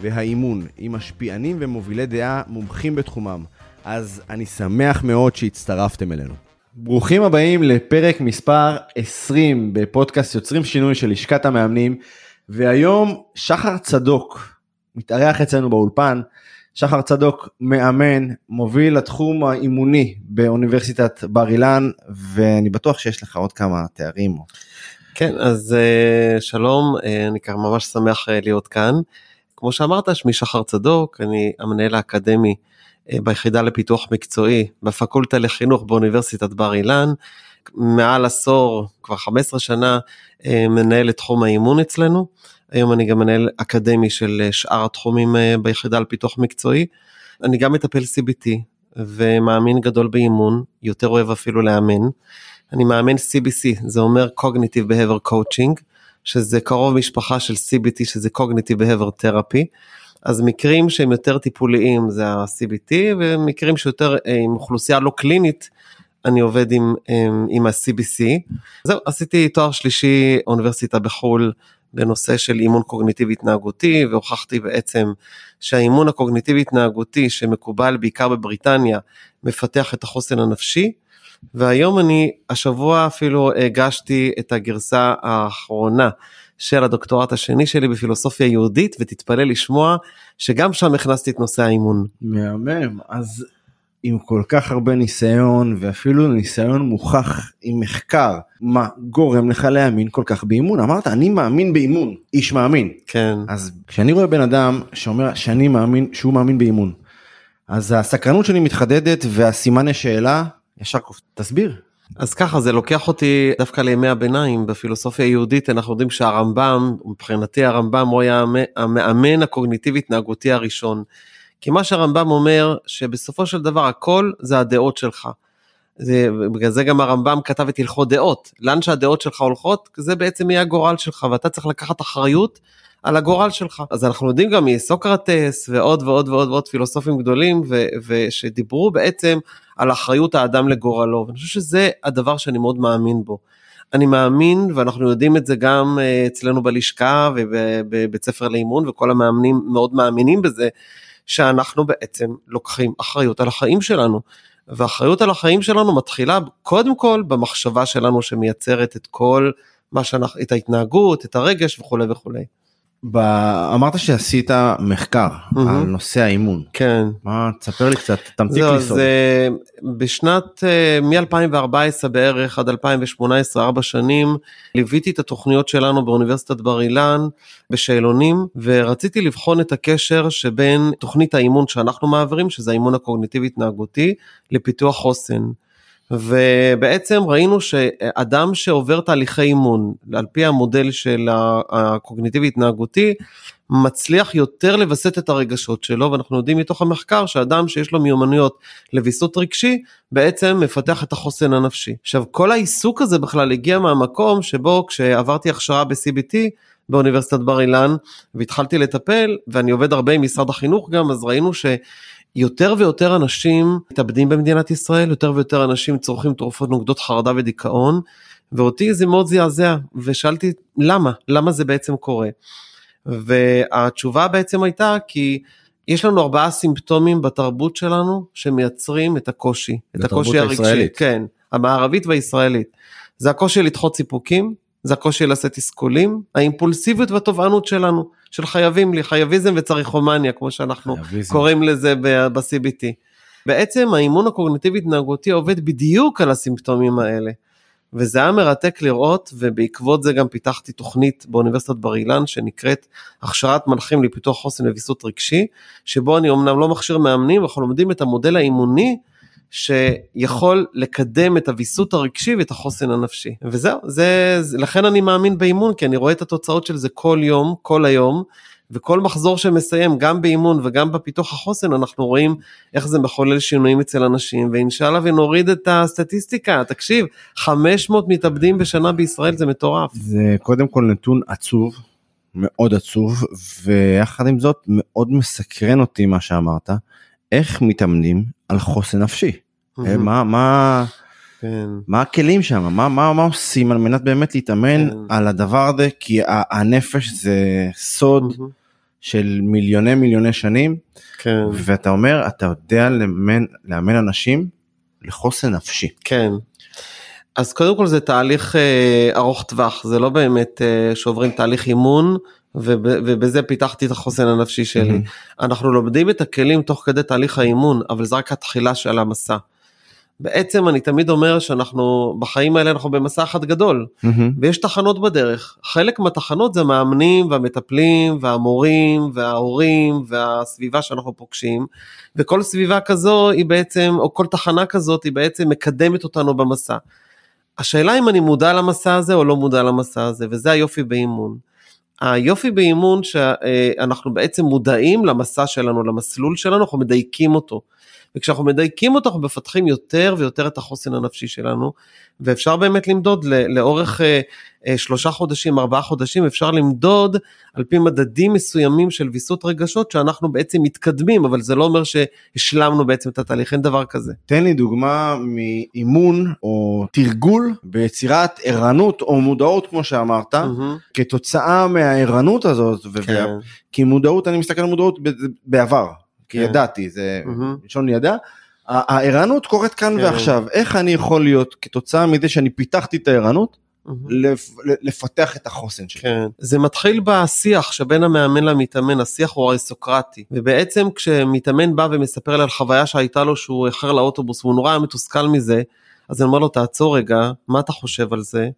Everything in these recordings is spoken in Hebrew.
והאימון, עם משפיענים ומובילי דעה מומחים בתחומם. אז אני שמח מאוד שהצטרפתם אלינו. ברוכים הבאים לפרק מספר 20 בפודקאסט יוצרים שינוי של לשכת המאמנים, והיום שחר צדוק מתארח אצלנו באולפן. שחר צדוק מאמן, מוביל לתחום האימוני באוניברסיטת בר אילן, ואני בטוח שיש לך עוד כמה תארים. כן, אז uh, שלום, uh, אני ממש שמח uh, להיות כאן. כמו שאמרת, שמי שחר צדוק, אני המנהל האקדמי uh, ביחידה לפיתוח מקצועי בפקולטה לחינוך באוניברסיטת בר אילן. מעל עשור, כבר 15 שנה, uh, מנהל את תחום האימון אצלנו. היום אני גם מנהל אקדמי של שאר התחומים ביחידה לפיתוח מקצועי. אני גם מטפל CBT ומאמין גדול באימון, יותר אוהב אפילו לאמן. אני מאמן CBC, זה אומר Cognitive Behavior Coaching, שזה קרוב משפחה של CBT, שזה Cognitive Behavior Therapy. אז מקרים שהם יותר טיפוליים זה ה-CBT, ומקרים שיותר עם אוכלוסייה לא קלינית, אני עובד עם, עם, עם ה-CBC. זהו, עשיתי תואר שלישי אוניברסיטה בחו"ל בנושא של אימון קוגניטיבי התנהגותי והוכחתי בעצם שהאימון הקוגניטיבי התנהגותי שמקובל בעיקר בבריטניה מפתח את החוסן הנפשי והיום אני השבוע אפילו הגשתי את הגרסה האחרונה של הדוקטורט השני שלי בפילוסופיה יהודית ותתפלא לשמוע שגם שם הכנסתי את נושא האימון. מהמם. אז עם כל כך הרבה ניסיון ואפילו ניסיון מוכח עם מחקר מה גורם לך להאמין כל כך באימון? אמרת אני מאמין באימון. איש מאמין. כן. אז כשאני רואה בן אדם שאומר שאני מאמין שהוא מאמין באימון אז הסקרנות שלי מתחדדת והסימני שאלה ישר קופ... תסביר. אז ככה זה לוקח אותי דווקא לימי הביניים בפילוסופיה היהודית אנחנו יודעים שהרמב"ם מבחינתי הרמב"ם הוא היה המאמן הקוגניטיבי התנהגותי הראשון. כי מה שהרמב"ם אומר שבסופו של דבר הכל זה הדעות שלך. זה, בגלל זה גם הרמב"ם כתב את הלכות דעות, לאן שהדעות שלך הולכות זה בעצם יהיה הגורל שלך ואתה צריך לקחת אחריות על הגורל שלך. אז אנחנו יודעים גם מסוקרטס ועוד ועוד ועוד ועוד פילוסופים גדולים ו, ושדיברו בעצם על אחריות האדם לגורלו ואני חושב שזה הדבר שאני מאוד מאמין בו. אני מאמין ואנחנו יודעים את זה גם אה, אצלנו בלשכה ובבית ספר לאימון וכל המאמנים מאוד מאמינים בזה שאנחנו בעצם לוקחים אחריות על החיים שלנו. ואחריות על החיים שלנו מתחילה קודם כל במחשבה שלנו שמייצרת את כל מה שאנחנו, את ההתנהגות, את הרגש וכולי וכולי. ב... אמרת שעשית מחקר mm-hmm. על נושא האימון. כן. מה, תספר לי קצת, תמתיק לי סוד. זה בשנת, אה, מ-2014 בערך עד 2018, ארבע שנים, ליוויתי את התוכניות שלנו באוניברסיטת בר אילן בשאלונים, ורציתי לבחון את הקשר שבין תוכנית האימון שאנחנו מעבירים, שזה האימון הקוגניטיבי התנהגותי, לפיתוח חוסן. ובעצם ראינו שאדם שעובר תהליכי אימון על פי המודל של הקוגניטיבי התנהגותי מצליח יותר לווסת את הרגשות שלו ואנחנו יודעים מתוך המחקר שאדם שיש לו מיומנויות לוויסות רגשי בעצם מפתח את החוסן הנפשי. עכשיו כל העיסוק הזה בכלל הגיע מהמקום שבו כשעברתי הכשרה ב-CBT באוניברסיטת בר אילן והתחלתי לטפל ואני עובד הרבה עם משרד החינוך גם אז ראינו ש... יותר ויותר אנשים מתאבדים במדינת ישראל, יותר ויותר אנשים צורכים תרופות נוגדות חרדה ודיכאון, ואותי זה מאוד זעזע, ושאלתי למה, למה זה בעצם קורה. והתשובה בעצם הייתה כי יש לנו ארבעה סימפטומים בתרבות שלנו שמייצרים את הקושי, את הקושי הרגשי, כן, המערבית והישראלית. זה הקושי לדחות סיפוקים, זה הקושי לשאת תסכולים, האימפולסיביות והתובענות שלנו, של חייבים לי, חייביזם וצריכומניה, כמו שאנחנו חייביזם. קוראים לזה ב-CBT. בעצם האימון הקוגניטיבי התנהגותי עובד בדיוק על הסימפטומים האלה. וזה היה מרתק לראות, ובעקבות זה גם פיתחתי תוכנית באוניברסיטת בר אילן שנקראת הכשרת מנחים לפיתוח חוסן וויסות רגשי, שבו אני אמנם לא מכשיר מאמנים, אנחנו לומדים את המודל האימוני שיכול לקדם את הוויסות הרגשי ואת החוסן הנפשי. וזהו, זה, לכן אני מאמין באימון, כי אני רואה את התוצאות של זה כל יום, כל היום, וכל מחזור שמסיים, גם באימון וגם בפיתוח החוסן, אנחנו רואים איך זה מחולל שינויים אצל אנשים, ואינשאללה ונוריד את הסטטיסטיקה, תקשיב, 500 מתאבדים בשנה בישראל זה מטורף. זה קודם כל נתון עצוב, מאוד עצוב, ויחד עם זאת מאוד מסקרן אותי מה שאמרת, איך מתאמנים על חוסן נפשי. אה, מה, מה, כן. מה הכלים שם? מה, מה, מה עושים על מנת באמת להתאמן כן. על הדבר הזה? כי הנפש זה סוד של מיליוני מיליוני שנים, כן, ואתה אומר, אתה יודע לאמן, לאמן אנשים לחוסן נפשי. כן. אז קודם כל זה תהליך אה, ארוך טווח, זה לא באמת אה, שעוברים תהליך אימון וב, ובזה פיתחתי את החוסן הנפשי שלי. מהמם. אנחנו לומדים את הכלים תוך כדי תהליך האימון, אבל זה רק התחילה של המסע. בעצם אני תמיד אומר שאנחנו בחיים האלה אנחנו במסע אחד גדול מהמם. ויש תחנות בדרך. חלק מהתחנות זה המאמנים והמטפלים והמורים וההורים והסביבה שאנחנו פוגשים וכל סביבה כזו היא בעצם או כל תחנה כזאת היא בעצם מקדמת אותנו במסע. השאלה אם אני מודע למסע הזה או לא מודע למסע הזה וזה היופי באימון. היופי באימון שאנחנו בעצם מודעים למסע שלנו למסלול שלנו אנחנו מדייקים אותו. וכשאנחנו מדייקים אותו אנחנו מפתחים יותר ויותר את החוסן הנפשי שלנו ואפשר באמת למדוד לאורך אה, אה, שלושה חודשים ארבעה חודשים אפשר למדוד על פי מדדים מסוימים של ויסות רגשות שאנחנו בעצם מתקדמים אבל זה לא אומר שהשלמנו בעצם את התהליך אין דבר כזה. תן לי דוגמה מאימון או תרגול ביצירת ערנות או מודעות כמו שאמרת, מהמם, כתוצאה מהערנות הזאת, כן, כי מודעות, אני מסתכל על מודעות בעבר, כי כן. ידעתי, זה. ראשון ידע. הערנות קורית כאן כן. ועכשיו, איך אני יכול להיות כתוצאה מזה שאני פיתחתי את הערנות. לפ- לפתח את החוסן שלי. כן. זה מתחיל בשיח שבין המאמן למתאמן, השיח הוא הרי סוקרטי. ובעצם כשמתאמן בא ומספר לי על חוויה שהייתה לו שהוא איחר לאוטובוס והוא נורא היה מתוסכל מזה, אז אני אומר לו תעצור רגע, מה אתה חושב על זה?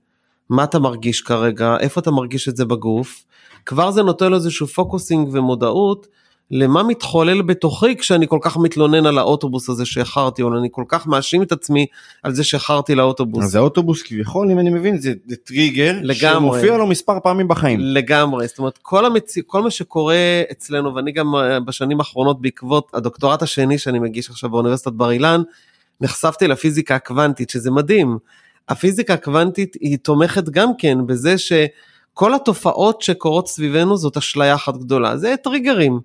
מה אתה מרגיש כרגע? איפה אתה מרגיש את זה בגוף? כבר זה נותן לו איזשהו פוקוסינג ומודעות למה מתחולל בתוכי כשאני כל כך מתלונן על האוטובוס הזה שאיחרתי, או אני כל כך מאשים את עצמי על זה שאיחרתי לאוטובוס. אז האוטובוס כביכול, אם אני מבין, זה זה טריגר, לגמרי. שמופיע לו מספר פעמים בחיים. לגמרי, זאת אומרת כל, המצ... כל מה שקורה אצלנו ואני גם אה, בשנים האחרונות בעקבות הדוקטורט השני שאני מגיש עכשיו באוניברסיטת בר אילן, נחשפתי לפיזיקה הקוונטית שזה מדהים. הפיזיקה הקוונטית היא תומכת גם כן בזה שכל התופעות שקורות סביבנו זאת אשליה אחת גדולה, זה טריגרים,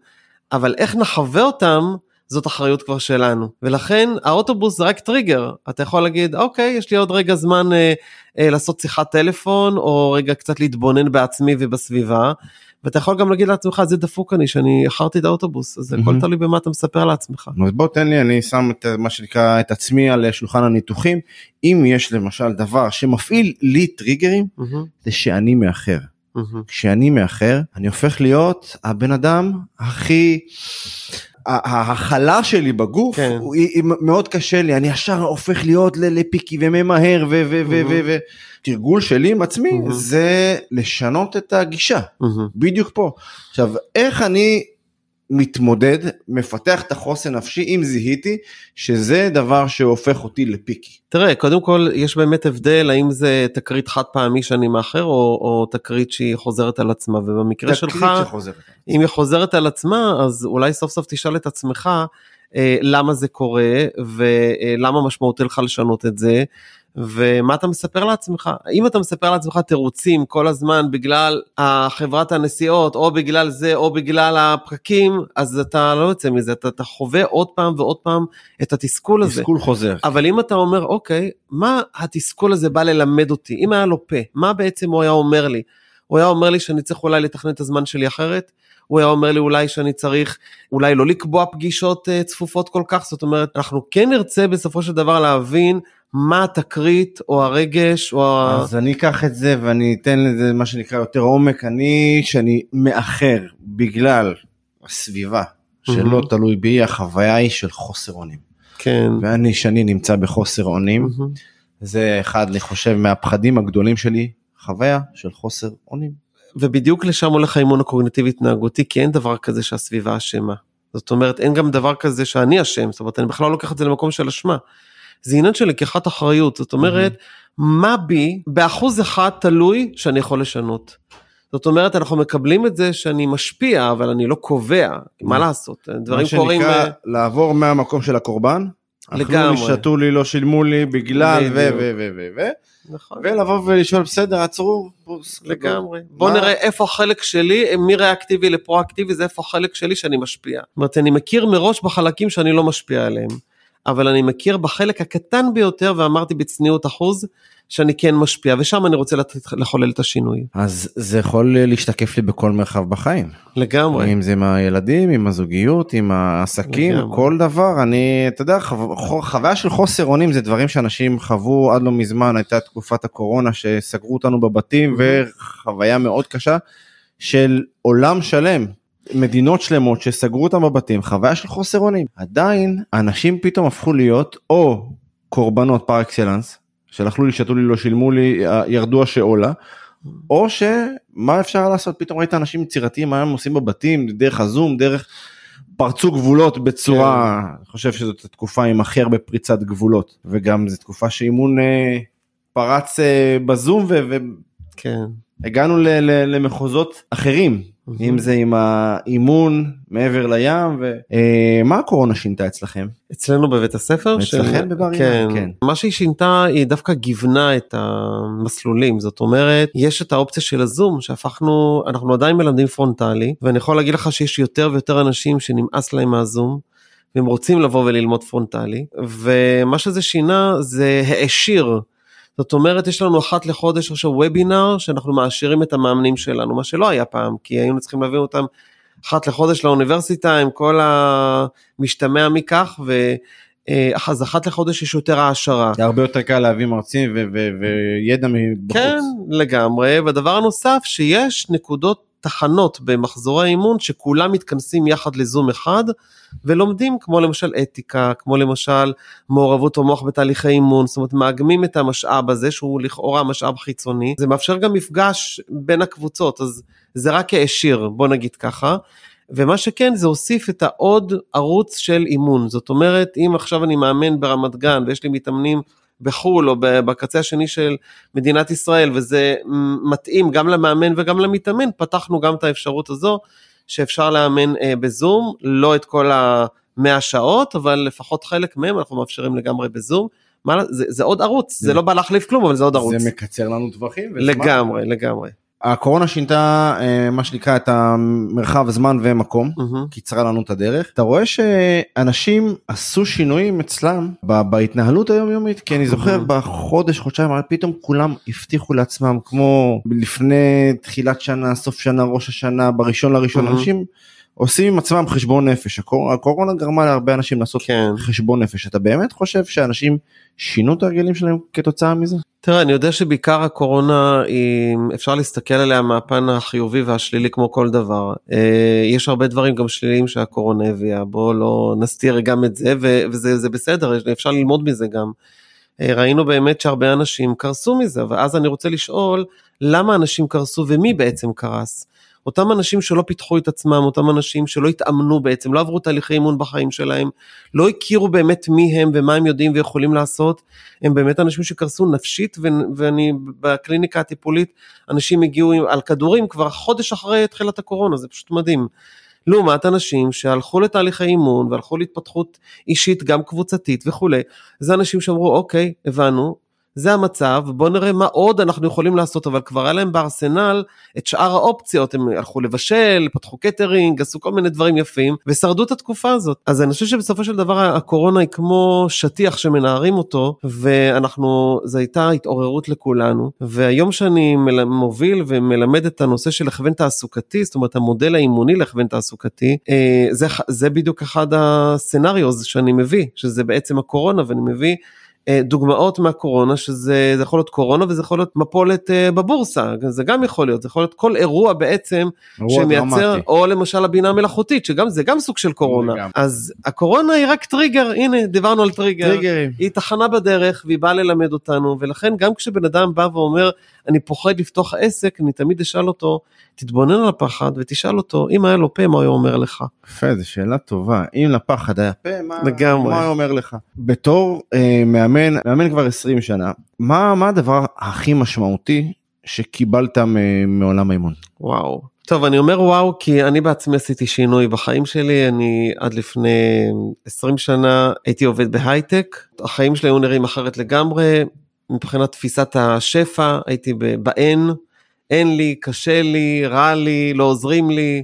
אבל איך נחווה אותם זאת אחריות כבר שלנו ולכן האוטובוס זה רק טריגר אתה יכול להגיד אוקיי יש לי עוד רגע זמן אה, אה, לעשות שיחת טלפון או רגע קצת להתבונן בעצמי ובסביבה ואתה יכול גם להגיד לעצמך זה דפוק אני שאני איחרתי את האוטובוס אז זה הכל. תלוי במה אתה מספר לעצמך. אז בוא תן לי, אני שם את מה שנקרא את עצמי על שולחן הניתוחים. אם יש למשל דבר שמפעיל לי טריגרים, מהמם, זה שאני מאחר. מהמם. כשאני מאחר, אני הופך להיות הבן אדם הכי... ההכלה שלי בגוף, כן. הוא- היא, היא מאוד קשה לי, אני ישר הופך להיות לפיקי וממהר ו... ו, ו, ו, ו תרגול שלי עם עצמי מהמם. זה לשנות את הגישה, מהמם. בדיוק פה. עכשיו, איך אני מתמודד, מפתח את החוסן נפשי, אם זיהיתי שזה דבר שהופך אותי לפיקי. תראה, קודם כל יש באמת הבדל האם זה תקרית חד פעמי שאני מאחר או, או תקרית שהיא חוזרת על עצמה ובמקרה שלך תקרית שחוזרת. אם היא חוזרת על עצמה אז אולי סוף סוף תשאל את עצמך אה, למה זה קורה ולמה משמעותי לך לשנות את זה ומה אתה מספר לעצמך? אם אתה מספר לעצמך תירוצים כל הזמן בגלל חברת הנסיעות או בגלל זה או בגלל הפקקים אז אתה לא יוצא מזה אתה, אתה חווה עוד פעם ועוד פעם את התסכול הזה. תסכול חוזר. אבל אם אתה אומר אוקיי מה התסכול הזה בא ללמד אותי? אם היה לו פה מה בעצם הוא היה אומר לי? הוא היה אומר לי שאני צריך אולי לתכנן את הזמן שלי אחרת? הוא היה אומר לי אולי שאני צריך אולי לא לקבוע פגישות uh, צפופות כל כך? זאת אומרת אנחנו כן נרצה בסופו של דבר להבין מה התקרית או הרגש או ה... אז אני אקח את זה ואני אתן לזה מה שנקרא יותר עומק. אני, שאני מאחר בגלל הסביבה שלא מהמם. תלוי בי, החוויה היא של חוסר אונים. כן. ואני, שאני נמצא בחוסר אונים, מהמם. זה אחד, אני חושב, מהפחדים הגדולים שלי, חוויה של חוסר אונים. ובדיוק לשם הולך האימון הקוגניטיבי התנהגותי כי אין דבר כזה שהסביבה אשמה. זאת אומרת אין גם דבר כזה שאני אשם זאת אומרת אני בכלל לא לוקח את זה למקום של אשמה. זה עניין של לקיחת אחריות זאת אומרת מה בי באחוז אחד תלוי שאני יכול לשנות. זאת אומרת, אנחנו מקבלים את זה שאני משפיע, אבל אני לא קובע, מה לעשות, דברים קורים... מה שנקרא, לעבור מהמקום של הקורבן, לגמרי. אכלו לי, שתו לי, לא שילמו לי, בגלל ו... ו... ו... ו... ו... נכון. ולבוא ולשאול, בסדר, עצרו. בוס, לגמרי. בוא נראה איפה החלק שלי, מריאקטיבי לפרואקטיבי, זה איפה החלק שלי שאני משפיע. זאת אומרת, אני מכיר מראש בחלקים שאני לא משפיע עליהם, אבל אני מכיר בחלק הקטן ביותר, ואמרתי בצניעות אחוז, שאני כן משפיע, ושם אני רוצה לתת, לחולל את השינוי. אז זה יכול להשתקף לי בכל מרחב בחיים. לגמרי. אם זה עם הילדים, עם הזוגיות, עם העסקים, לגמרי. כל דבר. אני, אתה יודע, חו- חו- חוויה של חוסר אונים זה דברים שאנשים חוו עד לא מזמן, הייתה תקופת הקורונה שסגרו אותנו בבתים, וחוויה מאוד קשה של עולם שלם. מדינות שלמות שסגרו אותם בבתים, חוויה של חוסר אונים. עדיין אנשים פתאום הפכו להיות או קורבנות פר אקסלנס, של אכלו לי, שתו לי, לא שילמו לי, ירדו השאולה, או שמה אפשר לעשות פתאום ראית אנשים יצירתיים מה הם עושים בבתים דרך הזום דרך פרצו גבולות בצורה אני חושב שזאת התקופה עם הכי הרבה פריצת גבולות וגם זו תקופה שאימון אה, פרץ אה, בזום כן. והגענו ל- ל- למחוזות אחרים אם זה עם האימון מעבר לים ומה הקורונה שינתה אצלכם אצלנו בבית הספר? אצלכם בבר אילן, כן. כן. מה שהיא שינתה, היא דווקא גיוונה את המסלולים. זאת אומרת, יש את האופציה של הזום, שהפכנו, אנחנו עדיין מלמדים פרונטלי, ואני יכול להגיד לך שיש יותר ויותר אנשים שנמאס להם מהזום. והם רוצים לבוא וללמוד פרונטלי, ומה שזה שינה זה העשיר. זאת אומרת, יש לנו אחת לחודש עכשיו וובינר שאנחנו מעשירים את המאמנים שלנו, מה שלא היה פעם, כי היינו צריכים להביא אותם אחת לחודש לאוניברסיטה עם כל המשתמע מכך, ו... אה, אז אחת לחודש יש יותר העשרה. זה הרבה יותר קל להביא מרצים וידע מבחוץ. כן, לגמרי. והדבר הנוסף, שיש נקודות תחנות במחזורי האימון שכולם מתכנסים יחד לזום אחד ולומדים כמו למשל אתיקה, כמו למשל מעורבות המוח בתהליכי אימון, זאת אומרת מאגמים את המשאב הזה שהוא לכאורה משאב חיצוני, זה מאפשר גם מפגש בין הקבוצות, אז זה רק העשיר, בוא נגיד ככה. ומה שכן זה הוסיף את העוד ערוץ של אימון, זאת אומרת אם עכשיו אני מאמן ברמת גן ויש לי מתאמנים בחו"ל או בקצה השני של מדינת ישראל וזה מתאים גם למאמן וגם למתאמן, פתחנו גם את האפשרות הזו שאפשר לאמן אה, בזום, לא את כל המאה שעות, אבל לפחות חלק מהם אנחנו מאפשרים לגמרי בזום. מה, זה, זה עוד ערוץ, זה, זה לא בא להחליף כלום, אבל זה עוד ערוץ. זה מקצר לנו טווחים. לגמרי, לגמרי. הקורונה שינתה אה, מה שנקרא את המרחב זמן ומקום מהמם. קיצרה לנו את הדרך אתה רואה שאנשים עשו שינויים אצלם בהתנהלות היומיומית כי אני זוכר מהמם. בחודש חודשיים פתאום כולם הבטיחו לעצמם כמו לפני תחילת שנה סוף שנה ראש השנה בראשון לראשון מהמם. אנשים עושים עם עצמם חשבון נפש הקור- הקורונה גרמה להרבה אנשים לעשות כן. חשבון נפש אתה באמת חושב שאנשים שינו את הרגלים שלהם כתוצאה מזה? תראה, אני יודע שבעיקר הקורונה, היא, אפשר להסתכל עליה מהפן החיובי והשלילי כמו כל דבר. אה, יש הרבה דברים גם שליליים שהקורונה הביאה, בואו לא נסתיר גם את זה, ו- וזה זה בסדר, אפשר ללמוד מזה גם. אה, ראינו באמת שהרבה אנשים קרסו מזה, ואז אני רוצה לשאול, למה אנשים קרסו ומי בעצם קרס? אותם אנשים שלא פיתחו את עצמם, אותם אנשים שלא התאמנו בעצם, לא עברו תהליכי אימון בחיים שלהם, לא הכירו באמת מי הם ומה הם יודעים ויכולים לעשות, הם באמת אנשים שקרסו נפשית, ו- ואני בקליניקה הטיפולית, אנשים הגיעו עם- על כדורים כבר חודש אחרי תחילת הקורונה, זה פשוט מדהים. לעומת אנשים שהלכו לתהליכי אימון והלכו להתפתחות אישית גם קבוצתית וכולי, זה אנשים שאמרו אוקיי הבנו זה המצב בוא נראה מה עוד אנחנו יכולים לעשות אבל כבר היה להם בארסנל את שאר האופציות הם הלכו לבשל פתחו קטרינג עשו כל מיני דברים יפים ושרדו את התקופה הזאת. אז אני חושב שבסופו של דבר הקורונה היא כמו שטיח שמנערים אותו ואנחנו זו הייתה התעוררות לכולנו והיום שאני מוביל ומלמד את הנושא של הכוון תעסוקתי זאת אומרת המודל האימוני להכוון תעסוקתי אה, זה, זה בדיוק אחד ה scenarios שאני מביא שזה בעצם הקורונה ואני מביא דוגמאות מהקורונה שזה זה יכול להיות קורונה וזה יכול להיות מפולת אה, בבורסה זה גם יכול להיות זה יכול להיות כל אירוע בעצם אירוע שמייצר דרמטי. או למשל הבינה המלאכותית שגם זה גם סוג של קורונה לגמרי. אז הקורונה היא רק טריגר הנה דיברנו על טריגר טריגרים. היא תחנה בדרך והיא באה ללמד אותנו ולכן גם כשבן אדם בא ואומר אני פוחד לפתוח עסק אני תמיד אשאל אותו תתבונן על הפחד ותשאל אותו אם היה לו פה מה הוא אומר לך. יפה, זו שאלה טובה. אם לפחד היה פה, מה. מה הוא אומר לך? בתור אה, מאמן, מאמן כבר 20 שנה, מה, מה הדבר הכי משמעותי שקיבלת מעולם האימון? וואו. טוב, אני אומר וואו כי אני בעצמי עשיתי שינוי בחיים שלי, אני עד לפני 20 שנה הייתי עובד בהייטק, החיים שלי היו נראים אחרת לגמרי, מבחינת תפיסת השפע, הייתי ב-N, אין לי, קשה לי, רע לי, לא עוזרים לי,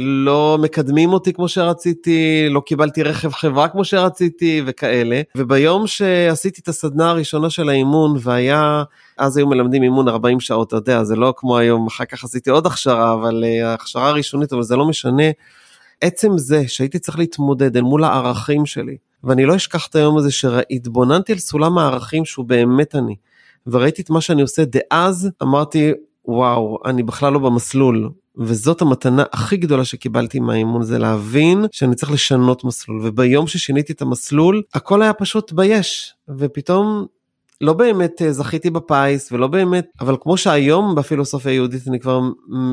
לא מקדמים אותי כמו שרציתי, לא קיבלתי רכב חברה כמו שרציתי וכאלה. וביום שעשיתי את הסדנה הראשונה של האימון והיה, אז היו מלמדים אימון 40 שעות, אתה יודע, זה לא כמו היום, אחר כך עשיתי עוד הכשרה, אבל אה, הכשרה ראשונית, אבל זה לא משנה. עצם זה שהייתי צריך להתמודד אל מול הערכים שלי, ואני לא אשכח את היום הזה שהתבוננתי על סולם הערכים שהוא באמת אני, וראיתי את מה שאני עושה דאז, אמרתי, וואו, אני בכלל לא במסלול, וזאת המתנה הכי גדולה שקיבלתי מהאימון זה להבין שאני צריך לשנות מסלול. וביום ששיניתי את המסלול הכל היה פשוט ביש ופתאום לא באמת אה, זכיתי בפיס ולא באמת אבל כמו שהיום בפילוסופיה היהודית אני כבר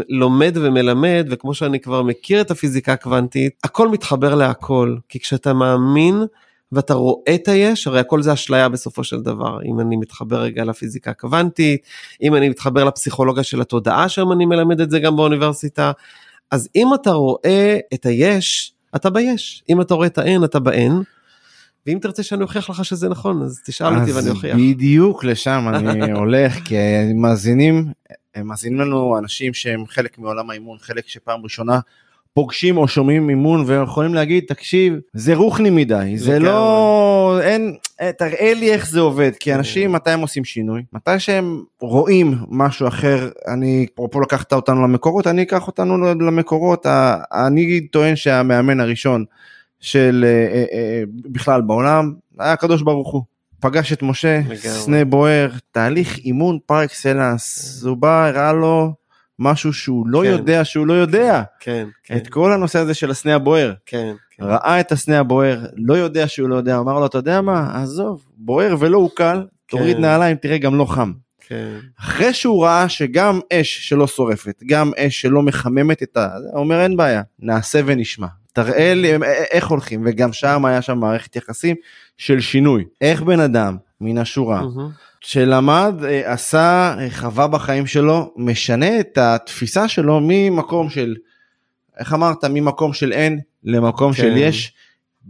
לומד ומלמד וכמו שאני כבר מכיר את הפיזיקה הקוונטית הכל מתחבר להכל. כי כשאתה מאמין ואתה רואה את היש, הרי הכל זה אשליה בסופו של דבר. אם אני מתחבר רגע לפיזיקה הקוונטית, אם אני מתחבר לפסיכולוגיה של התודעה, שם אני מלמד את זה גם באוניברסיטה, אז אם אתה רואה את היש, אתה ביש. אם אתה רואה את האין, אתה באין. ואם תרצה שאני אוכיח לך שזה נכון, אז תשאל אותי ואני אוכיח. אז בדיוק לשם אני הולך, כי מאזינים, מאזינים לנו אנשים שהם חלק מעולם האימון, חלק שפעם ראשונה פוגשים או שומעים אימון ויכולים להגיד תקשיב זה רוחני מדי זה לא אין אה, תראה לי איך זה עובד. כי אנשים מתי הם עושים שינוי? מתי שהם רואים משהו אחר אני פה לקחת אותנו למקורות אני אקח אותנו למקורות. אני טוען שהמאמן הראשון של אה, אה, בכלל בעולם היה הקדוש ברוך הוא. פגש את משה, סנה בוער, תהליך אימון פר אקסלנס, הוא בא, הראה לו משהו שהוא לא כן. יודע שהוא לא יודע. כן, כן. את כל הנושא הזה של הסנה הבוער. כן, כן. ראה את הסנה הבוער, לא יודע שהוא לא יודע, אמר לו, אתה יודע מה, עזוב, בוער ולא הוא קל, תוריד כן. נעליים, תראה, גם לא חם. כן. אחרי שהוא ראה שגם אש שלא שורפת, גם אש שלא מחממת את ה... הוא אומר, אין בעיה, נעשה ונשמע. תראה לי איך הולכים, וגם שם היה שם מערכת יחסים של שינוי. איך בן אדם מן השורה, mm-hmm. שלמד, אה, עשה, אה, חווה בחיים שלו, משנה את התפיסה שלו ממקום של, איך אמרת, ממקום של אין למקום כן. של יש.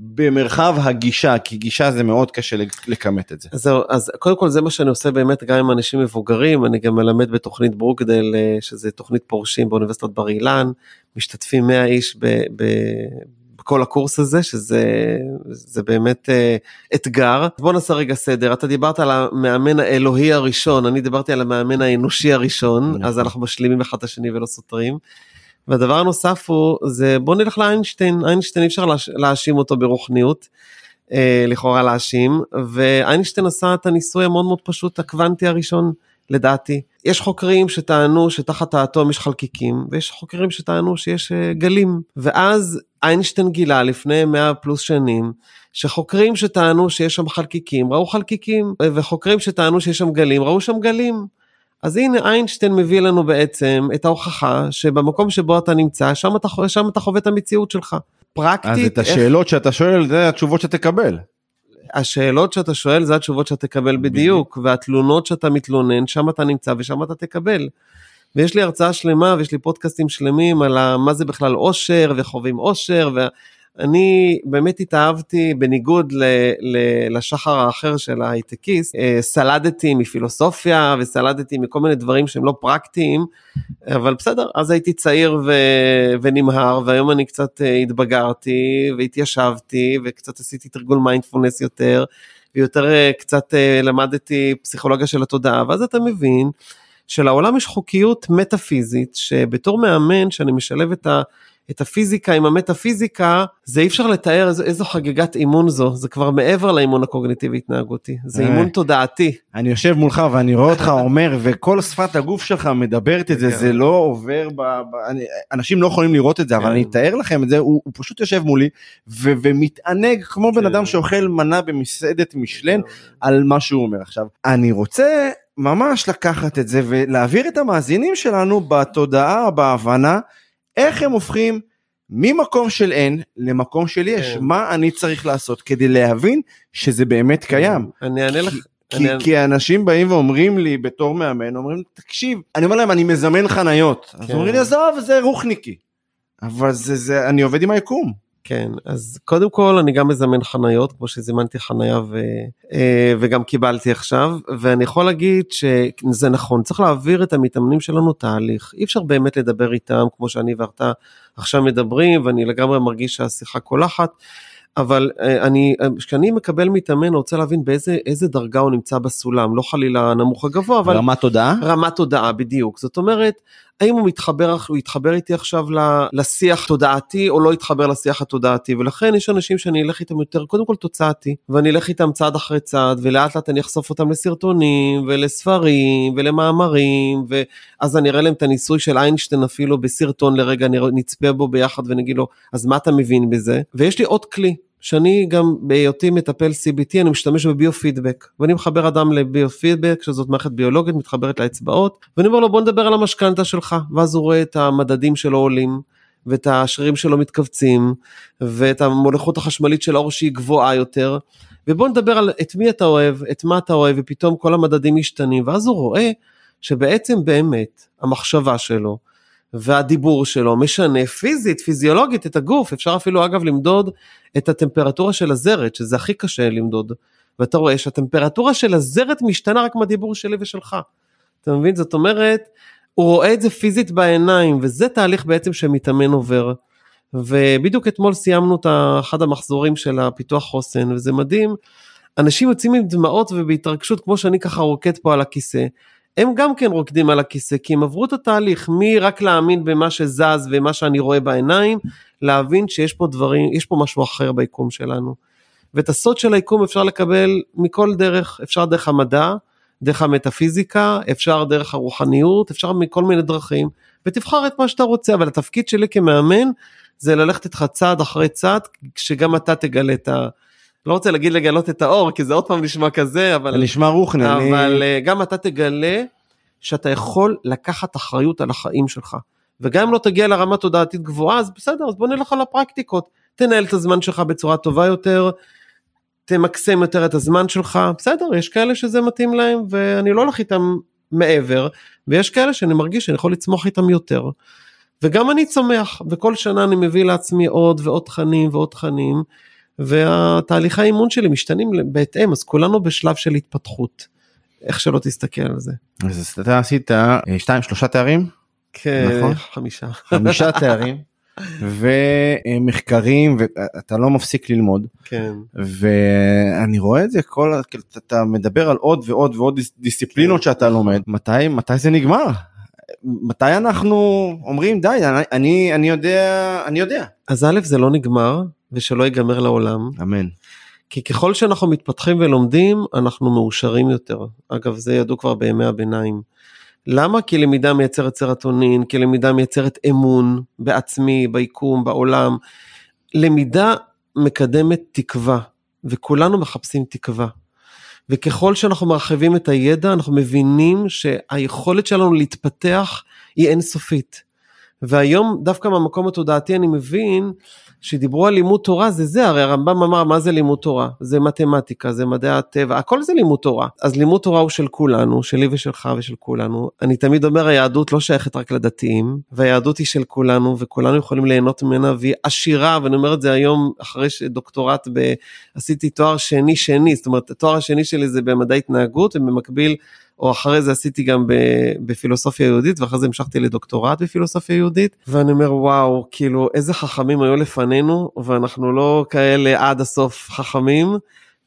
במרחב הגישה, כי גישה זה מאוד קשה לכמת את זה. אז זהו, אז קודם כל זה מה שאני עושה באמת גם עם אנשים מבוגרים, אני גם מלמד בתוכנית ברוקדל, אה, שזה תוכנית פורשים באוניברסיטת בר אילן, משתתפים 100 איש ב, ב, כל הקורס הזה שזה זה באמת uh, אתגר. בוא נעשה רגע סדר אתה דיברת על המאמן האלוהי הראשון אני דיברתי על המאמן האנושי הראשון נכון. אז אנחנו משלימים אחד את השני ולא סותרים. והדבר הנוסף הוא זה בוא נלך לאיינשטיין איינשטיין אי אפשר להאשים אותו ברוחניות. uh, לכאורה להאשים ואיינשטיין עשה את הניסוי המאוד מאוד פשוט הקוונטי הראשון לדעתי. יש חוקרים שטענו שתחת האטום יש חלקיקים, ויש חוקרים שטענו שיש uh, גלים. ואז איינשטיין גילה לפני 100 פלוס שנים, שחוקרים שטענו שיש שם חלקיקים, ראו חלקיקים, וחוקרים שטענו שיש שם גלים, ראו שם גלים. אז הנה איינשטיין מביא לנו בעצם את ההוכחה שבמקום שבו אתה נמצא, שם אתה, שם אתה חווה את המציאות שלך. פרקטית. אז את השאלות איך... שאתה שואל, זה התשובות שתקבל. השאלות שאתה שואל זה התשובות שאתה תקבל בדיוק, והתלונות שאתה מתלונן, שם אתה נמצא ושם אתה תקבל. ויש לי הרצאה שלמה ויש לי פודקאסטים שלמים על מה זה בכלל אושר וחווים אושר, אני באמת התאהבתי בניגוד ל, ל, לשחר האחר של ההייטקיסט, אה, סלדתי מפילוסופיה וסלדתי מכל מיני דברים שהם לא פרקטיים, אבל בסדר, אז הייתי צעיר ו, ונמהר והיום אני קצת אה, התבגרתי והתיישבתי וקצת עשיתי תרגול מיינדפולנס יותר, ויותר אה, קצת למדתי פסיכולוגיה של התודעה, ואז אתה מבין שלעולם יש חוקיות מטאפיזית שבתור מאמן שאני משלב את ה... את הפיזיקה עם המטאפיזיקה, זה אי אפשר לתאר איזו, איזו חגיגת אימון זו, זה כבר מעבר לאימון הקוגניטיבי התנהגותי, זה אימון אה. תודעתי. אני יושב מולך ואני רואה אותך אומר, וכל שפת הגוף שלך מדברת את זה, זה לא עובר, ב, ב, אני, אנשים לא יכולים לראות את זה, אבל כן. אני אתאר לכם את זה, הוא, הוא פשוט יושב מולי ו, ומתענג כמו בן כן. אדם שאוכל מנה במסעדת משלן על מה שהוא אומר. עכשיו, אני רוצה ממש לקחת את זה ולהעביר את המאזינים שלנו בתודעה, בהבנה. איך הם הופכים ממקום של אין למקום של יש, כן. מה אני צריך לעשות כדי להבין שזה באמת קיים. אני אענה לך. כי, אני- כי אנשים באים ואומרים לי בתור מאמן, אומרים, תקשיב, אני אומר להם, אני מזמן חניות. אז כן. אומרים לי, עזוב, זה רוחניקי. אבל זה, זה, אני עובד עם היקום. כן, אז קודם כל אני גם מזמן חניות, כמו שזימנתי חניה ו, אה, וגם קיבלתי עכשיו, ואני יכול להגיד שזה נכון, צריך להעביר את המתאמנים שלנו תהליך, אי אפשר באמת לדבר איתם כמו שאני ואתה עכשיו מדברים, ואני לגמרי מרגיש שהשיחה קולחת. אבל אה, אני, כשאני מקבל מתאמן, רוצה להבין באיזה איזה דרגה הוא נמצא בסולם, לא חלילה נמוך הגבוה, אבל רמת תודעה? רמת תודעה בדיוק זאת אומרת האם הוא מתחבר הוא יתחבר איתי עכשיו לשיח תודעתי או לא יתחבר לשיח התודעתי? ולכן יש אנשים שאני אלך איתם יותר קודם כל תוצאתי ואני אלך איתם צעד אחרי צעד ולאט לאט אני אחשוף אותם לסרטונים ולספרים ולמאמרים ואז אני אראה להם את הניסוי של איינשטיין אפילו בסרטון לרגע נצפה בו ביחד ונגיד לו אז מה אתה מבין בזה? ויש לי עוד כלי שאני גם בהיותי מטפל CBT אני משתמש בביו-פידבק. ואני מחבר אדם לביו-פידבק שזאת מערכת ביולוגית מתחברת לאצבעות ואני אומר לו בוא נדבר על המשכנתה שלך. ואז הוא רואה את המדדים שלו עולים ואת השרירים שלו מתכווצים ואת המולכות החשמלית של האור שהיא גבוהה יותר. ובוא נדבר על את מי אתה אוהב את מה אתה אוהב ופתאום כל המדדים משתנים. ואז הוא רואה שבעצם באמת המחשבה שלו והדיבור שלו משנה פיזית, פיזיולוגית את הגוף, אפשר אפילו אגב למדוד את הטמפרטורה של הזרת, שזה הכי קשה למדוד, ואתה רואה שהטמפרטורה של הזרת משתנה רק מהדיבור שלי ושלך. אתה מבין? זאת אומרת, הוא רואה את זה פיזית בעיניים, וזה תהליך בעצם שמתאמן עובר. ובדיוק אתמול סיימנו את אחד המחזורים של הפיתוח חוסן, וזה מדהים. אנשים יוצאים עם דמעות ובהתרגשות, כמו שאני ככה רוקד פה על הכיסא. הם גם כן רוקדים על הכיסא, כי הם עברו את התהליך מרק להאמין במה שזז ומה שאני רואה בעיניים, להבין שיש פה דברים, יש פה משהו אחר ביקום שלנו. ואת הסוד של היקום אפשר לקבל מכל דרך, אפשר דרך המדע, דרך המטאפיזיקה, אפשר דרך הרוחניות, אפשר מכל מיני דרכים, ותבחר את מה שאתה רוצה, אבל התפקיד שלי כמאמן זה ללכת איתך צעד אחרי צעד, שגם אתה תגלה את ה... לא רוצה להגיד לגלות את האור, כי זה עוד פעם נשמע כזה, אבל... זה נשמע רוחני. אני- אבל אה, גם אתה תגלה שאתה יכול לקחת אחריות על החיים שלך. וגם אם לא תגיע לרמה תודעתית גבוהה, אז בסדר, אז בוא נלך על הפרקטיקות. תנהל את הזמן שלך בצורה טובה יותר, תמקסם יותר את הזמן שלך, בסדר, יש כאלה שזה מתאים להם, ואני לא הולך איתם מעבר, ויש כאלה שאני מרגיש שאני יכול לצמוח איתם יותר. וגם אני צומח, וכל שנה אני מביא לעצמי עוד ועוד תכנים ועוד תכנים, והתהליכי האימון שלי משתנים בהתאם, אז כולנו בשלב של התפתחות, איך שלא תסתכל על זה. אז אתה עשית אה, שתיים שלושה תארים נכון. חמישה. חמישה תארים ומחקרים ואתה לא מפסיק ללמוד כן. ואני רואה את זה כל אתה- מדבר על עוד ועוד ועוד דיס- דיסציפלינות שאתה לומד מתי מתי זה נגמר מתי אנחנו אומרים די אני אני יודע אני יודע אז א' זה לא נגמר, ושלא ייגמר לעולם, אמן כי ככל שאנחנו מתפתחים ולומדים, אנחנו מאושרים יותר. אגב, זה ידעו כבר בימי הביניים. למה? כי למידה מייצרת סרטונין, כי למידה מייצרת אמון בעצמי, ביקום, בעולם. למידה מקדמת תקווה, וכולנו מחפשים תקווה. וככל שאנחנו מרחיבים את הידע, אנחנו מבינים שהיכולת שלנו להתפתח היא אינסופית. והיום דווקא מהמקום התודעתי אני מבין שדיברו על לימוד תורה זה זה, הרי הרמב"ם אמר מה זה לימוד תורה? זה מתמטיקה, זה מדעי הטבע, הכל זה לימוד תורה. אז לימוד תורה הוא של כולנו, שלי ושלך ושל כולנו. אני תמיד אומר היהדות לא שייכת רק לדתיים, והיהדות היא של כולנו וכולנו יכולים ליהנות ממנה והיא עשירה, ואני אומר את זה היום אחרי שדוקטורט ב... עשיתי תואר שני שני, זאת אומרת התואר השני שלי זה במדעי התנהגות ובמקביל או אחרי זה עשיתי גם בפילוסופיה יהודית ואחרי זה המשכתי לדוקטורט בפילוסופיה יהודית ואני אומר וואו כאילו איזה חכמים היו לפנינו ואנחנו לא כאלה עד הסוף חכמים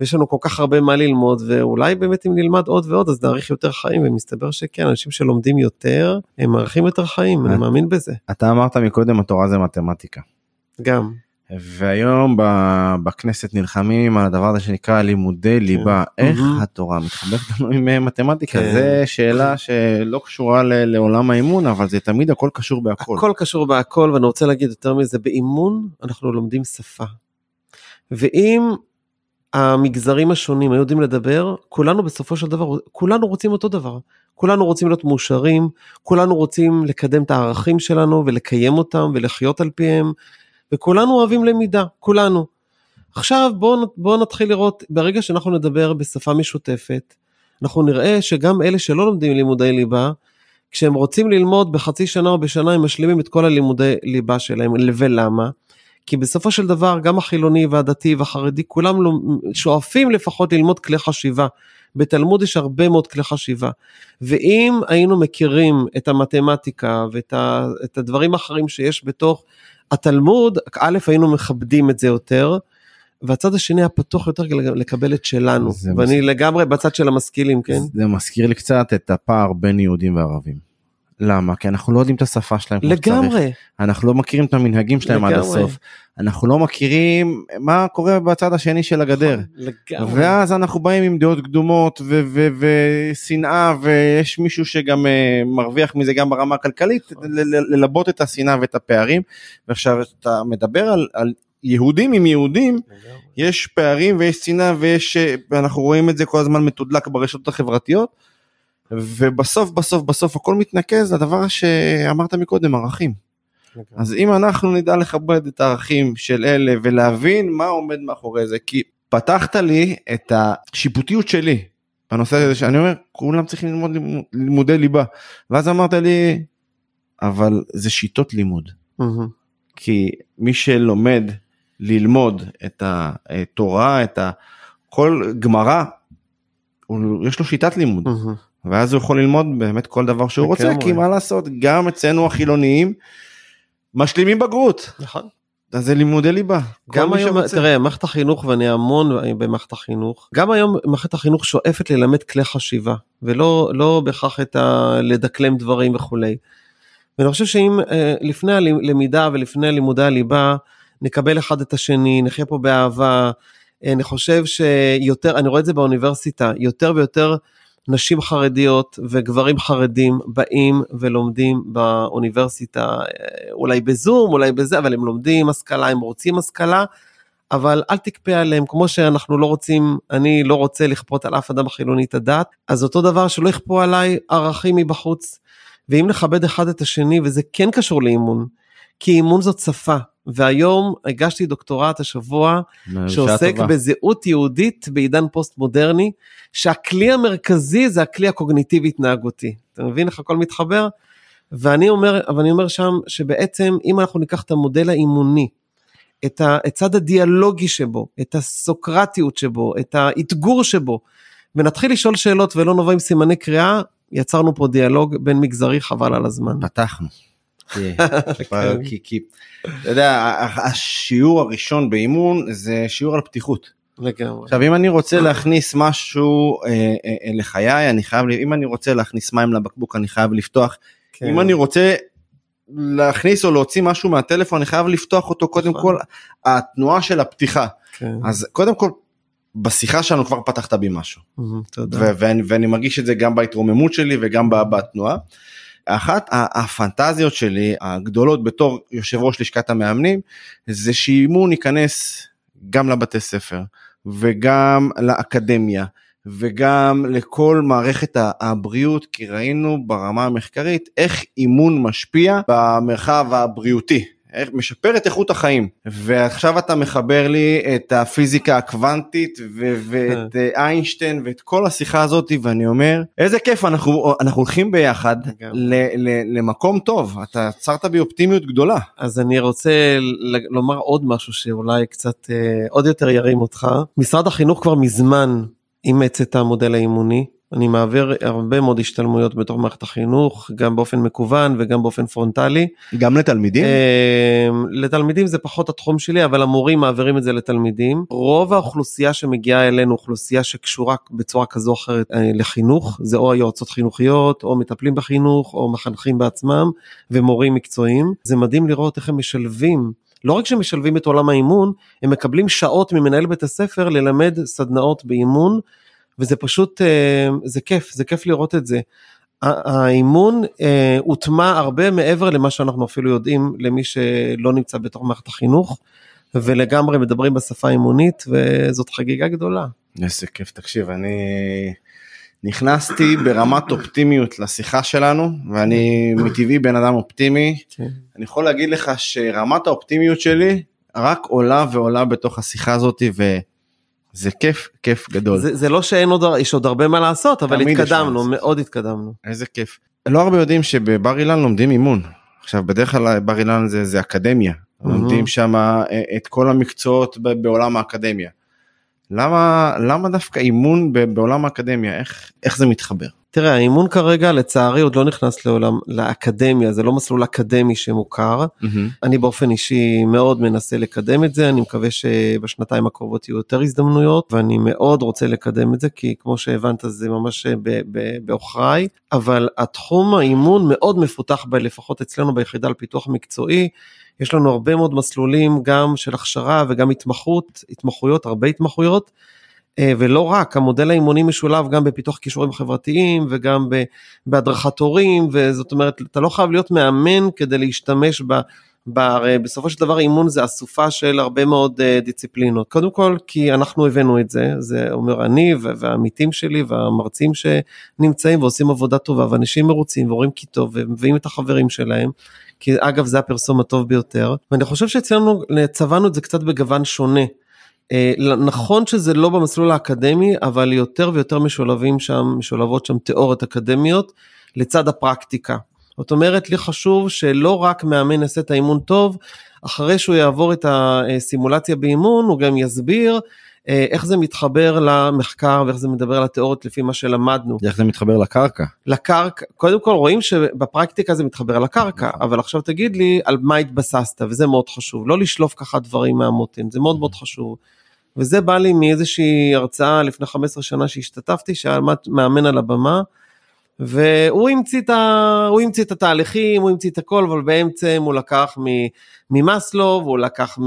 ויש לנו כל כך הרבה מה ללמוד ואולי באמת אם נלמד עוד ועוד אז נאריך יותר חיים. ומסתבר שכן אנשים שלומדים יותר הם מאריכים יותר חיים אני מאמין בזה. אתה אמרת מקודם התורה זה מתמטיקה. גם והיום בכנסת נלחמים על הדבר הזה שנקרא לימודי ליבה איך מהמם. התורה מתחברת לנו עם אה, מתמטיקה כן. זה שאלה שלא קשורה לעולם האימון אבל זה תמיד הכל קשור בהכל. הכל קשור בהכל ואני רוצה להגיד יותר מזה באימון אנחנו לומדים שפה. ואם המגזרים השונים היו יודעים לדבר כולנו בסופו של דבר כולנו רוצים אותו דבר כולנו רוצים להיות מאושרים כולנו רוצים לקדם את הערכים שלנו ולקיים אותם ולחיות על פיהם וכולנו אוהבים למידה כולנו. עכשיו בואו בוא נתחיל לראות ברגע שאנחנו נדבר בשפה משותפת אנחנו נראה שגם אלה שלא לומדים לימודי ליבה, כשהם רוצים ללמוד בחצי שנה או בשנה הם משלימים את כל הלימודי ליבה שלהם, ולמה? כי בסופו של דבר גם החילוני והדתי והחרדי כולם שואפים לפחות ללמוד כלי חשיבה. בתלמוד יש הרבה מאוד כלי חשיבה. ואם היינו מכירים את המתמטיקה ואת ה, את הדברים האחרים שיש בתוך התלמוד, א', היינו מכבדים את זה יותר, והצד השני היה פתוח יותר לקבל את שלנו. ואני מזכיר... לגמרי בצד של המשכילים, כן? זה מזכיר לי קצת את הפער בין יהודים וערבים. למה? כי אנחנו לא יודעים את השפה שלהם כמו שצריך. לגמרי. אנחנו לא מכירים את המנהגים שלהם לגמרי. עד הסוף. אנחנו לא מכירים מה קורה בצד השני של הגדר. לגמרי. ואז אנחנו באים עם דעות קדומות ושנאה ויש מישהו שגם uh, מרוויח מזה גם ברמה הכלכלית ללבות את השנאה ואת הפערים. ועכשיו אתה מדבר על, על יהודים עם יהודים יש פערים ויש שנאה ויש אה, אנחנו רואים את זה כל הזמן מתודלק ברשתות החברתיות. ובסוף בסוף בסוף הכל מתנקז לדבר שאמרת מקודם ערכים. אז אם אנחנו נדע לכבד את הערכים של אלה ולהבין מה עומד מאחורי זה כי פתחת לי את השיפוטיות שלי בנושא הזה שאני אומר כולם צריכים ללמוד לימודי ליבה. ואז אמרת לי אבל זה שיטות לימוד. כי מי שלומד ללמוד את התורה את ה... כל גמרא יש לו שיטת לימוד. ואז הוא יכול ללמוד באמת כל דבר שהוא רוצה, כי מה לעשות, גם אצלנו החילוניים משלימים בגרות. נכון. אז זה לימודי ליבה. גם היום. תראה, מערכת החינוך, ואני המון במערכת החינוך, גם היום מערכת החינוך שואפת ללמד כלי חשיבה, ולא לא בהכרח את ה... לדקלם דברים וכולי. ואני חושב שאם אה, לפני הלמידה ולפני לימודי הליבה, נקבל אחד את השני, נחיה פה באהבה, אה, אני חושב שיותר, אני רואה את זה באוניברסיטה, יותר ויותר נשים חרדיות וגברים חרדים באים ולומדים באוניברסיטה, אולי בזום, אולי בזה, אבל הם לומדים השכלה, הם רוצים השכלה, אבל אל תכפה עליהם, כמו שאנחנו לא רוצים, אני לא רוצה לכפות על אף אדם חילוני את הדת, אז אותו דבר שלא יכפו עליי ערכים מבחוץ. ואם נכבד אחד את השני, וזה כן קשור לאימון, כי אימון זאת שפה, והיום הגשתי דוקטורט השבוע שעוסק טובה. בזהות יהודית בעידן פוסט מודרני, שהכלי המרכזי זה הכלי הקוגניטיבי התנהגותי. אתה מבין איך הכל מתחבר? ואני אומר, אבל אני אומר שם שבעצם אם אנחנו ניקח את המודל האימוני, את הצד הדיאלוגי שבו, את הסוקרטיות שבו, את האתגור שבו, ונתחיל לשאול שאלות ולא נבוא עם סימני קריאה, יצרנו פה דיאלוג בין מגזרי חבל על הזמן. פתחנו. כן. כי, כי, אתה יודע, השיעור הראשון באימון זה שיעור על פתיחות. לגמרי. עכשיו אם אני רוצה להכניס משהו אה, אה, אה, לחיי אני חייב אם אני רוצה להכניס מים לבקבוק אני חייב לפתוח כן. אם אני רוצה להכניס או להוציא משהו מהטלפון אני חייב לפתוח אותו קודם נכון. כל התנועה של הפתיחה כן. אז קודם כל בשיחה שלנו כבר פתחת בי משהו תודה. ואני מרגיש את זה גם בהתרוממות שלי וגם בתנועה. אחת הפנטזיות שלי הגדולות בתור יושב ראש לשכת המאמנים זה שאימון ייכנס גם לבתי ספר וגם לאקדמיה וגם לכל מערכת הבריאות כי ראינו ברמה המחקרית איך אימון משפיע במרחב הבריאותי משפר את איכות החיים. ועכשיו אתה מחבר לי את הפיזיקה הקוונטית ו- ואת אה, איינשטיין ואת כל השיחה הזאת ואני אומר איזה כיף אנחנו אנחנו הולכים ביחד ל- ל- למקום טוב. אתה עצרת בי אופטימיות גדולה. אז אני רוצה לומר עוד משהו שאולי קצת אה, עוד יותר ירים אותך. משרד החינוך כבר מזמן אימץ את המודל האימוני אני מעביר הרבה מאוד השתלמויות בתוך מערכת החינוך, גם באופן מקוון וגם באופן פרונטלי. גם לתלמידים? אמ, לתלמידים זה פחות התחום שלי, אבל המורים מעבירים את זה לתלמידים. רוב האוכלוסייה שמגיעה אלינו, אוכלוסייה שקשורה בצורה כזו או אחרת אה, לחינוך, זה או היועצות חינוכיות, או מטפלים בחינוך, או מחנכים בעצמם, ומורים מקצועיים. זה מדהים לראות איך הם משלבים לא רק שמשלבים את עולם האימון, הם מקבלים שעות ממנהל בית הספר ללמד סדנאות באימון וזה פשוט, אה, זה כיף, זה כיף לראות את זה. האימון אה, הוטמע הרבה מעבר למה שאנחנו אפילו יודעים למי שלא נמצא בתוך מערכת החינוך, ולגמרי מדברים בשפה האימונית, וזאת חגיגה גדולה. איזה כיף, תקשיב, אני נכנסתי ברמת אופטימיות לשיחה שלנו, ואני מטבעי בן אדם אופטימי. כן. אני יכול להגיד לך שרמת האופטימיות שלי רק עולה ועולה בתוך השיחה הזאת, ו... זה כיף, כיף גדול. זה, זה לא שאין עוד, יש עוד הרבה מה לעשות, אבל התקדמנו, מאוד התקדמנו. איזה כיף. לא הרבה יודעים שבבר אילן לומדים אימון. עכשיו, בדרך כלל בר אילן זה, זה אקדמיה. Mm-hmm. לומדים שם אה, את כל המקצועות בעולם האקדמיה. למה, למה דווקא אימון בעולם האקדמיה? איך, איך זה מתחבר? תראה, האימון כרגע לצערי עוד לא נכנס לעולם, לאקדמיה, זה לא מסלול אקדמי שמוכר. Mm-hmm. אני באופן אישי מאוד מנסה לקדם את זה, אני מקווה שבשנתיים הקרובות יהיו יותר הזדמנויות, ואני מאוד רוצה לקדם את זה, כי כמו שהבנת זה ממש בעוכריי, אבל התחום האימון מאוד מפותח, ב, לפחות אצלנו ביחידה לפיתוח מקצועי. יש לנו הרבה מאוד מסלולים גם של הכשרה וגם התמחות, התמחויות, הרבה התמחויות. אה, ולא רק, המודל האימוני משולב גם בפיתוח כישורים חברתיים וגם בהדרכת הורים, וזאת אומרת, אתה לא חייב להיות מאמן כדי להשתמש ב... הרי בסופו של דבר אימון זה אסופה של הרבה מאוד אה, דיציפלינות. קודם כל כי אנחנו הבאנו את זה, זה אומר אני והעמיתים שלי והמרצים שנמצאים ועושים עבודה טובה ואנשים מרוצים ורואים כי טוב ומביאים את החברים שלהם. כי אגב זה הפרסום הטוב ביותר ואני חושב שאצלנו צבענו את זה קצת בגוון שונה. אה, נכון שזה לא במסלול האקדמי, אבל יותר ויותר משולבים שם, משולבות שם תיאוריות אקדמיות לצד הפרקטיקה. זאת אומרת, לי חשוב שלא רק מאמן יעשה את האימון טוב, אחרי שהוא יעבור את הסימולציה באימון, הוא גם יסביר אה, איך זה מתחבר למחקר ואיך זה מדבר על התיאוריות לפי מה שלמדנו. איך זה מתחבר לקרקע? לקרקע, קודם כל רואים שבפרקטיקה זה מתחבר לקרקע, אבל עכשיו תגיד לי על מה התבססת, וזה מאוד חשוב, לא לשלוף ככה דברים מהמותן, זה מאוד מאוד חשוב. וזה בא לי מאיזושהי הרצאה לפני 15 שנה שהשתתפתי, שהיה מאמן על הבמה, והוא המציא את, ה... הוא המציא את התהליכים, הוא המציא את הכל, אבל באמצע הוא לקח ממאסלו, והוא לקח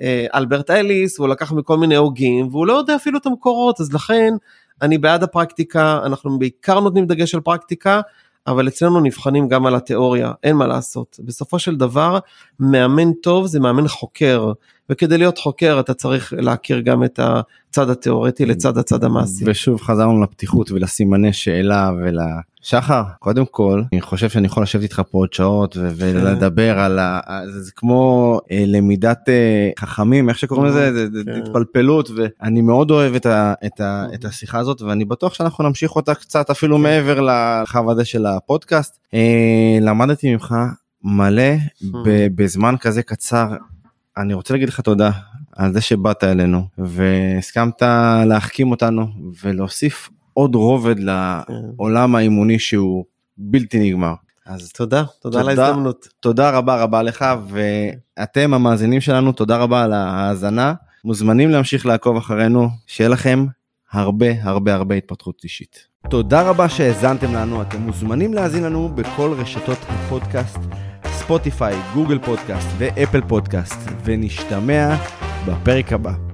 מאלברט אליס, והוא לקח מכל מיני הוגים, והוא לא יודע אפילו את המקורות, אז לכן אני בעד הפרקטיקה, אנחנו בעיקר נותנים דגש על פרקטיקה, אבל אצלנו נבחנים גם על התיאוריה, אין מה לעשות. בסופו של דבר, מאמן טוב זה מאמן חוקר, וכדי להיות חוקר אתה צריך להכיר גם את הצד התיאורטי לצד הצד המעשי. ושוב חזרנו לפתיחות ולסימני שאלה ול... שחר, קודם כל, אני חושב שאני יכול לשבת איתך פה עוד שעות ו- ולדבר על ה... זה, כמו אה, למידת אה, חכמים, איך שקוראים לזה, זה, זה כן. התפלפלות, ואני מאוד אוהב את, ה- את, ה- את השיחה הזאת, ואני בטוח שאנחנו נמשיך אותה קצת אפילו כן. מעבר לחו הזה של הפודקאסט. אה, למדתי ממך מלא בזמן כזה קצר אני רוצה להגיד לך תודה על זה שבאת אלינו והסכמת להחכים אותנו ולהוסיף עוד רובד לעולם האימוני שהוא בלתי נגמר. אז תודה, תודה על ההזדמנות. תודה רבה רבה לך ואתם המאזינים שלנו תודה רבה על ההאזנה מוזמנים להמשיך לעקוב אחרינו שיהיה לכם הרבה הרבה הרבה התפתחות אישית. תודה רבה שהאזנתם לנו אתם מוזמנים להאזין לנו בכל רשתות הפודקאסט. ספוטיפיי, גוגל פודקאסט ואפל פודקאסט, ונשתמע בפרק הבא.